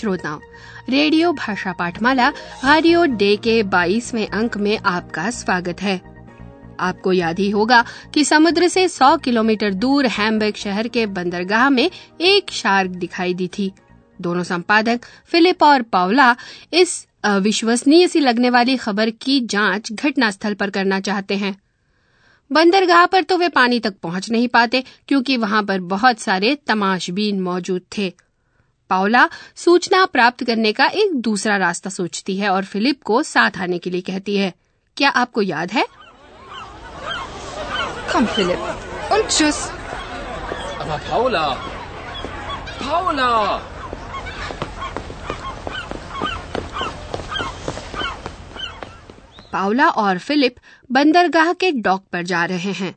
श्रोताओं, रेडियो भाषा पाठमाला radio day के 22वें अंक में आपका स्वागत है। आपको याद ही होगा कि समुद्र से 100 किलोमीटर दूर हैम्बर्ग शहर के बंदरगाह में एक शार्क दिखाई दी थी। दोनों संपादक, फिलिप और पावला इस अविश्वसनीय सी लगने वाली खबर की जाँच घटनास्थल पर करना चाहते हैं। बंदरगाह पर तो वे पानी तक पहुँच नहीं पाते, क्योंकि वहाँ पर बहुत सारे तमाशबीन मौजूद थे। पाओला सूचना प्राप्त करने का एक दूसरा रास्ता सोचती है और फिलिप को साथ आने के लिए कहती है क्या आपको याद है Komm, Philipp. Und tschüss. Aber Paula! Paula! पाओला और फिलिप बंदरगाह के डॉक पर जा रहे हैं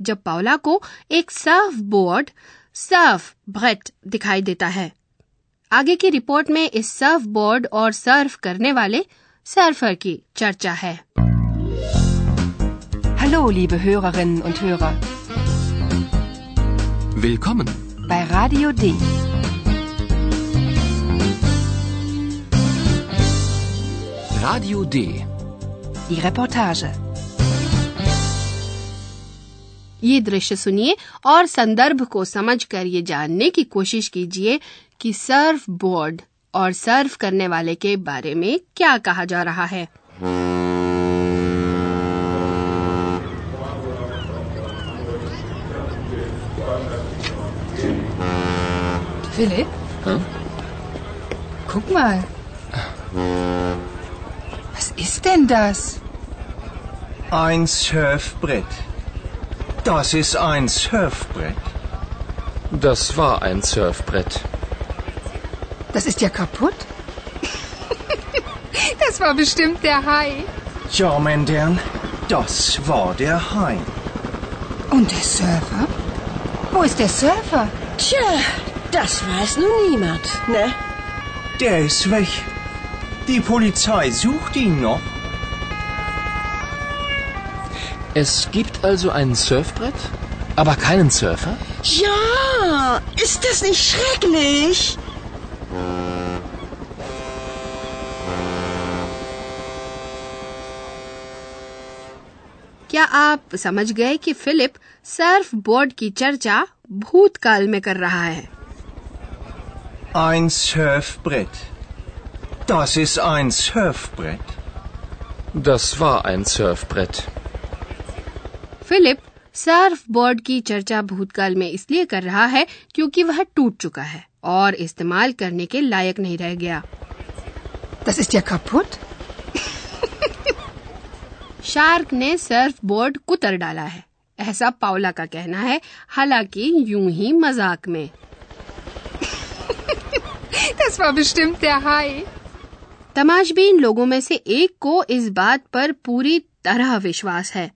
जब पाओला को एक सर्फ बोर्ड सर्फ ब्रेट दिखाई देता है आगे की रिपोर्ट में इस सर्फ बोर्ड और सर्फ करने वाले सर्फर की चर्चा है Hallo, liebe Hörerinnen und Hörer. Willkommen! Bei Radio D. Radio D. Die Reportage. ये दृश्य सुनिए और संदर्भ को समझकर ये जानने की कोशिश कीजिए कि सर्फ बोर्ड और सर्फ करने वाले के बारे में क्या कहा जा रहा है Philipp? Hm? Guck mal. Was ist denn das? Ein Surfbrett. Das ist ein Surfbrett. Das war ein Surfbrett. Das ist ja kaputt. das war bestimmt der Hai. Ja, mein Herrn, das war der Hai. Und der Surfer? Wo ist der Surfer? Tja, das weiß nun niemand, ne? Der ist weg. Die Polizei sucht ihn noch. Es gibt also ein Surfbrett, aber keinen Surfer? Ja, ist das nicht schrecklich? क्या आप समझ गए कि Philip Surf board की चर्चा भूतकाल में कर रहा है Ein Surfbrett. Das ist ein Surfbrett. Das war ein Surfbrett. Philipp surf board की चर्चा भूतकाल में इसलिए कर रहा है क्योंकि वह टूट चुका है और इस्तेमाल करने के लायक नहीं रह गया Das ist ja kaputt. Shark ने सर्फ बोर्ड कुतर डाला है। ऐसा पावला का कहना है हालाँकि यूँ ही मज़ाक में. तमाशबीन लोगों में से एक को इस बात पर पूरी तरह विश्वास है।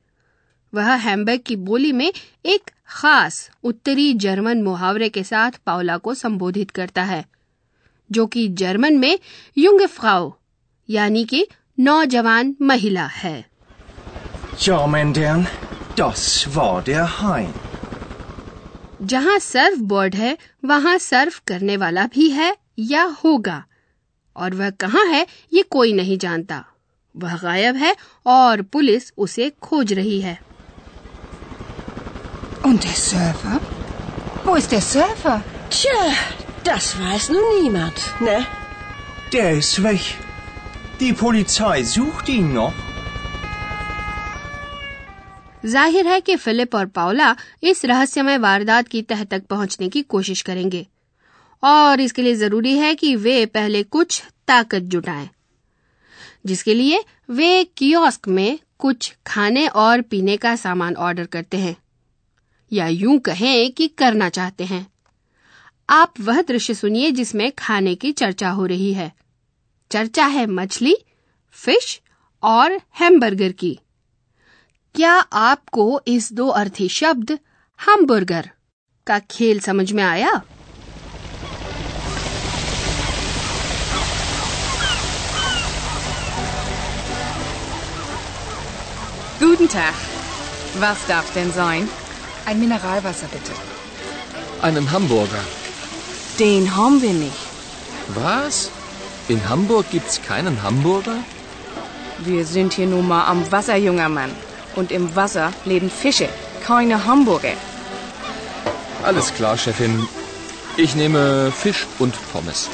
वह हैम्बर्ग की बोली में एक खास उत्तरी जर्मन मुहावरे के साथ पावला को संबोधित करता है जो कि जर्मन में युंग फ्राउ यानी कि नौजवान महिला है। Ja, mein Herrn, das war der Hai. जहाँ सर्फ बोर्ड है वहाँ सर्फ करने वाला भी है या होगा और वह कहाँ है ये कोई नहीं जानता वह गायब है और पुलिस उसे खोज रही है Und der Surfer? Wo ist der Surfer? Tja, das weiß nun niemand, ne? Der ist weg. Die Polizei sucht ihn noch. ज़ाहिर है कि फिलिप और पाओला इस रहस्यमय वारदात की तह तक पहुँचने की कोशिश करेंगे। और इसके लिए ज़रूरी है कि वे पहले कुछ ताकत जुटाएँ, जिसके लिए वे कियोस्क में कुछ खाने और पीने का सामान ऑर्डर करते हैं, या यूँ कहें कि करना चाहते हैं। आप वह दृश्य सुनिए जिसमें खाने की चर्चा हो रही है। चर्चा है मछली, फ़िश और हैमबर्गर की। क्या आपको इस दो अर्थी शब्द हमबर्गर का खेल समझ में आया Guten Tag. Was darf denn sein? Ein Mineralwasser bitte. Einen Hamburger. Den haben wir nicht. Was? In Hamburg gibt's keinen Hamburger? Wir sind hier nun mal am Wasser, junger Mann. Und im Wasser leben Fische, keine Hamburger. Alles klar, Chefin. Ich nehme Fisch und Pommes.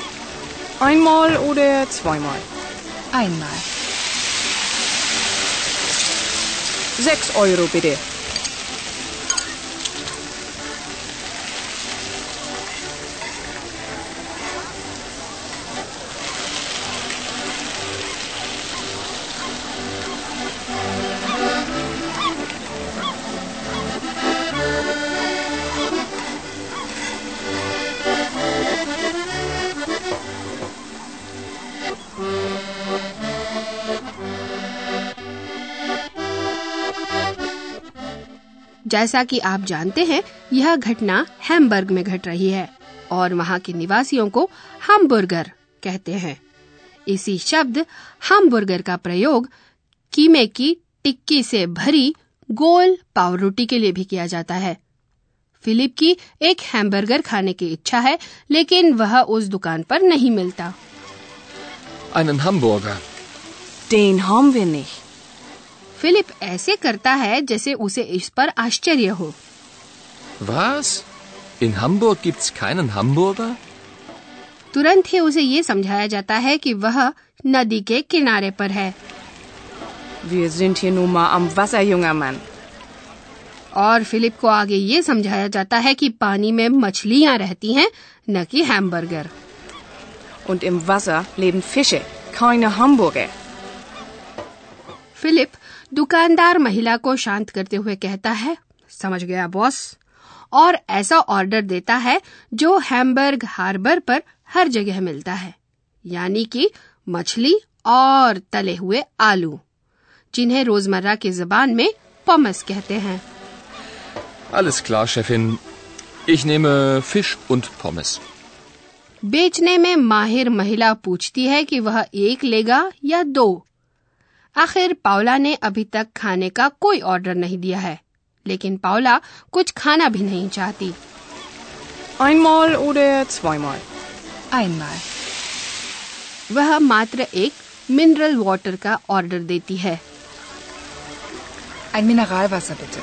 Einmal oder zweimal? Einmal. Sechs Euro bitte. जैसा कि आप जानते हैं यह घटना Hamburg में घट रही है और वहाँ के निवासियों को हमबुर्गर कहते हैं इसी शब्द हमबुर्गर का प्रयोग कीमे की टिक्की से भरी गोल पाव रोटी के लिए भी किया जाता है फिलिप की एक हैमबर्गर खाने की इच्छा है लेकिन वह उस दुकान पर नहीं मिलता Einen Hamburger. Den haben wir nicht. Philipp ऐसे करता है जैसे उसे इस पर आश्चर्य हो Was? In Hamburg gibt's keinen Hamburger? तुरंत ही उसे ये समझाया जाता है कि वह नदी के किनारे पर है Wir sind hier nun mal am Wasser, junger Mann. और फिलिप को आगे ये समझाया जाता है कि पानी में मछलियाँ रहती हैं न कि hamburger Und im Wasser leben Fische, keine Hamburger. Philipp दुकानदार महिला को शांत करते हुए कहता है समझ गया बॉस और ऐसा ऑर्डर देता है जो हैमबर्ग हार्बर पर हर जगह मिलता है यानी कि मछली और तले हुए आलू जिन्हें रोज़मर्रा की जबान में पमस कहते हैं Alles klar, Chefin. Ich nehme Fisch und Pommes. बेचने में माहिर महिला पूछती है कि वह एक लेगा या दो आखिर पावला ने अभी तक खाने का कोई ऑर्डर नहीं दिया है लेकिन पावला कुछ खाना भी नहीं चाहती Einmal oder zweimal? Einmal. वह मात्र एक मिनरल वाटर का ऑर्डर देती है Ein Mineralwasser bitte.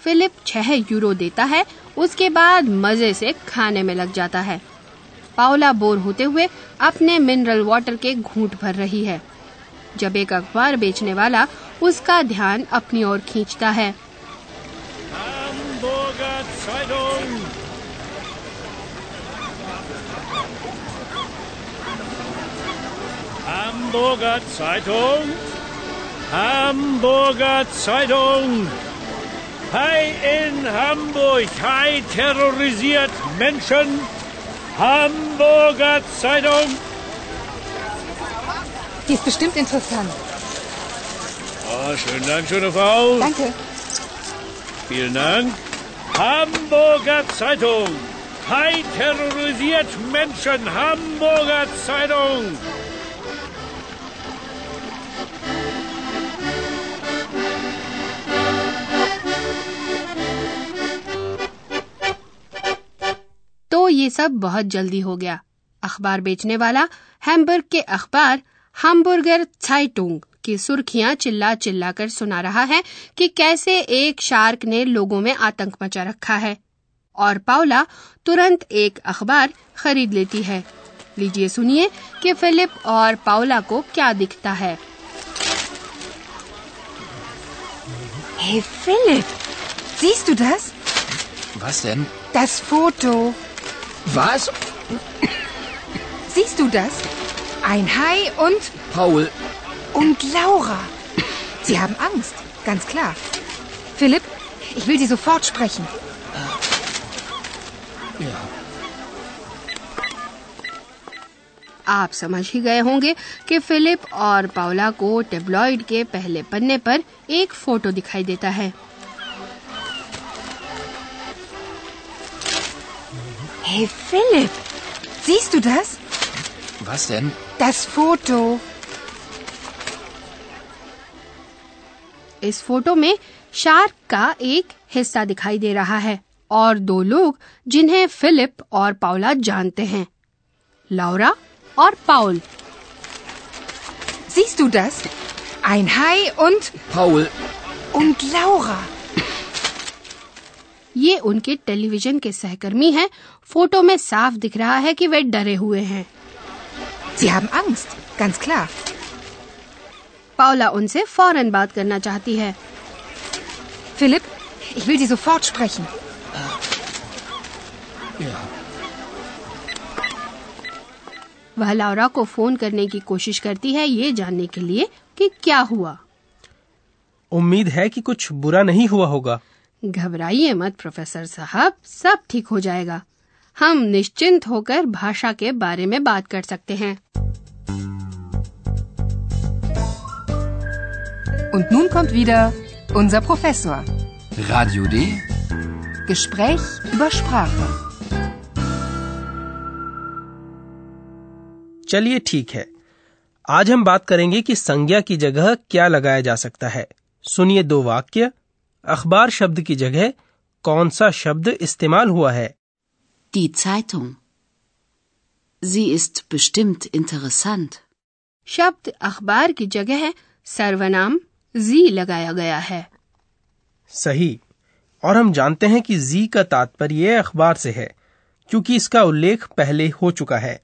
फिलिप छह यूरो देता है उसके बाद मज़े से खाने में लग जाता है पावला बोर होते हुए अपने मिनरल वाटर के घूंट भर रही है जब एक अखबार बेचने वाला उसका ध्यान अपनी ओर खींचता है. Hamburger Zeitung. Hamburger Zeitung. Hai in Hamburg. Hai terrorisiert Menschen. Hamburger Zeitung. Die ist bestimmt interessant. Oh, schönen Dank, schöne Frau. Danke. Vielen Dank. Hamburger Zeitung. Hai terrorisiert Menschen. Hamburger Zeitung. ये सब बहुत जल्दी हो गया अखबार बेचने वाला Hamburg के अखबार hamburger Zeitung की सुर्खियाँ चिल्ला चिल्ला कर सुना रहा है कि कैसे एक शार्क ने लोगों में आतंक मचा रखा है और पाउला तुरंत एक अखबार खरीद लेती है लीजिए सुनिए कि फिलिप और पाउला को क्या दिखता है Hey Philipp, siehst du das? Was denn? Das Foto. Was? Siehst du das? Ein Hai und Paul, und Laura. Sie haben Angst, ganz klar. Philipp, ich will Sie sofort sprechen. ja. आप समझ ही गए होंगे कि Philip और Paula को टेब्लॉइड के पहले पन्ने पर एक फोटो दिखाई देता है Hey, Philipp, siehst du das? Was denn? Das Foto. इस फ़ोटो में शार्क का एक हिस्सा दिखाई दे रहा है और दो लोग जिन्हें फिलिप और पाउला जानते हैं लौरा और पाउल Siehst du das? Ein Hai und... Paul, und Laura. ये उनके टेलीविज़न के सहकर्मी हैं फ़ोटो में साफ़ दिख रहा है कि वे डरे हुए हैं Sie haben Angst, ganz klar. Paula उनसे फ़ौरन बात करना चाहती है Philipp, ich will Sie sofort sprechen. Ja. वह लौरा को फ़ोन करने की कोशिश करती है ये जानने के लिए कि क्या हुआ उम्मीद है कि कुछ बुरा नहीं हुआ होगा घबराइए मत प्रोफेसर साहब सब ठीक हो जाएगा हम निश्चिंत होकर भाषा के बारे में बात कर सकते हैं Und nun kommt wieder unser Professor. Radio D. Gespräch über Sprache. चलिए ठीक है आज हम बात करेंगे कि संज्ञा की जगह क्या लगाया जा सकता है सुनिए दो वाक्य अखबार शब्द की जगह कौन सा शब्द इस्तेमाल हुआ है Die Zeitung. Sie ist bestimmt interessant. शब्द अखबार की जगह सर्वनाम जी लगाया गया है। सही। और हम जानते हैं कि जी का तात्पर्य अखबार से है क्योंकि इसका उल्लेख पहले हो चुका है।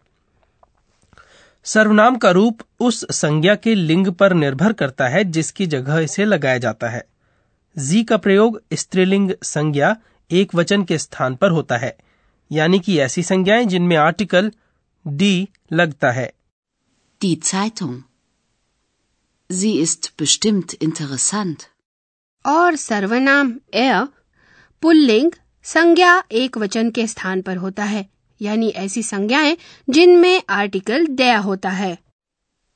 सर्वनाम का रूप उस संज्ञा के लिंग पर निर्भर करता है जिसकी जगह इसे लगाया जाता है। जी का प्रयोग स्त्रीलिंग संज्ञा एक वचन के स्थान पर होता है। यानी कि ऐसी संज्ञाएँ जिनमें आर्टिकल डी लगता है Die Zeitung. Sie ist bestimmt interessant. और सर्वनाम एयर पुल्लिंग संज्ञा एक वचन के स्थान पर होता है यानी ऐसी संज्ञाएँ जिनमें आर्टिकल दया होता है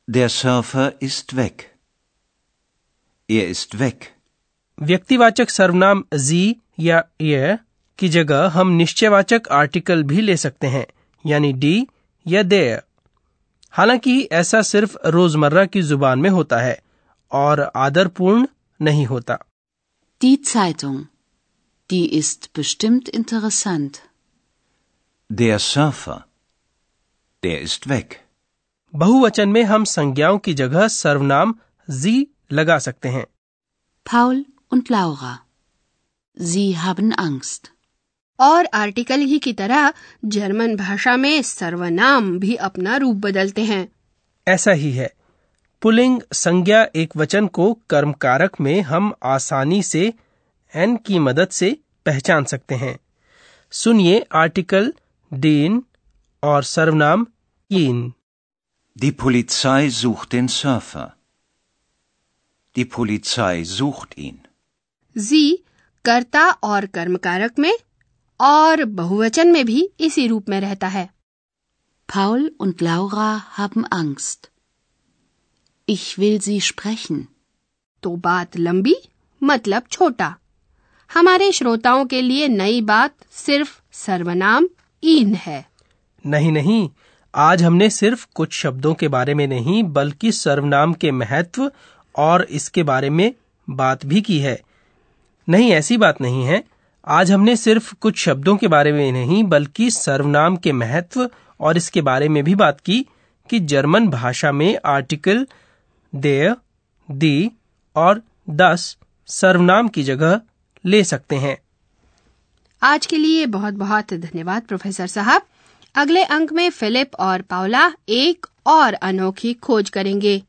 Der Surfer ist weg. Er ist weg. व्यक्तिवाचक सर्वनाम जी या ये की जगह हम निश्चयवाचक आर्टिकल भी ले सकते हैं यानी डी या दे हालाँकि ऐसा सिर्फ़ रोज़मर्रा की ज़ुबान में होता है और आदरपूर्ण नहीं होता Die Zeitung. Die ist bestimmt interessant. Der Surfer. Der ist weg. बहुवचन में हम संज्ञाओं की जगह सर्वनाम जी लगा सकते हैं Paul und Laura. Sie haben Angst. और आर्टिकल ही की तरह जर्मन भाषा में सर्वनाम भी अपना रूप बदलते हैं ऐसा ही है पुलिंग संज्ञा एक वचन को कर्म कारक में हम आसानी से एन की मदद से पहचान सकते हैं सुनिए आर्टिकल डीन और सर्वनाम इन Die Polizei sucht den Surfer. Die Polizei sucht ihn. कर्ता और कर्मकारक में और बहुवचन में भी इसी रूप में रहता है। Paul und Laura haben Angst. Ich will sie sprechen. तो बात लंबी मतलब छोटा। हमारे श्रोताओं के लिए नई बात सिर्फ़ सर्वनाम इन है। नहीं नहीं आज हमने सिर्फ़ कुछ शब्दों के बारे में नहीं बल्कि सर्वनाम के महत्व और इसके बारे में बात भी की है। नहीं ऐसी बात नहीं है। आज हमने सिर्फ़ कुछ शब्दों के बारे में नहीं, बल्कि सर्वनाम के महत्व और इसके बारे में भी बात की कि जर्मन भाषा में आर्टिकल देय दी और दस सर्वनाम की जगह ले सकते हैं। आज के लिए बहुत बहुत धन्यवाद, प्रोफेसर साहब। अगले अंक में फिलिप और पावला एक और अनोखी खोज करेंगे।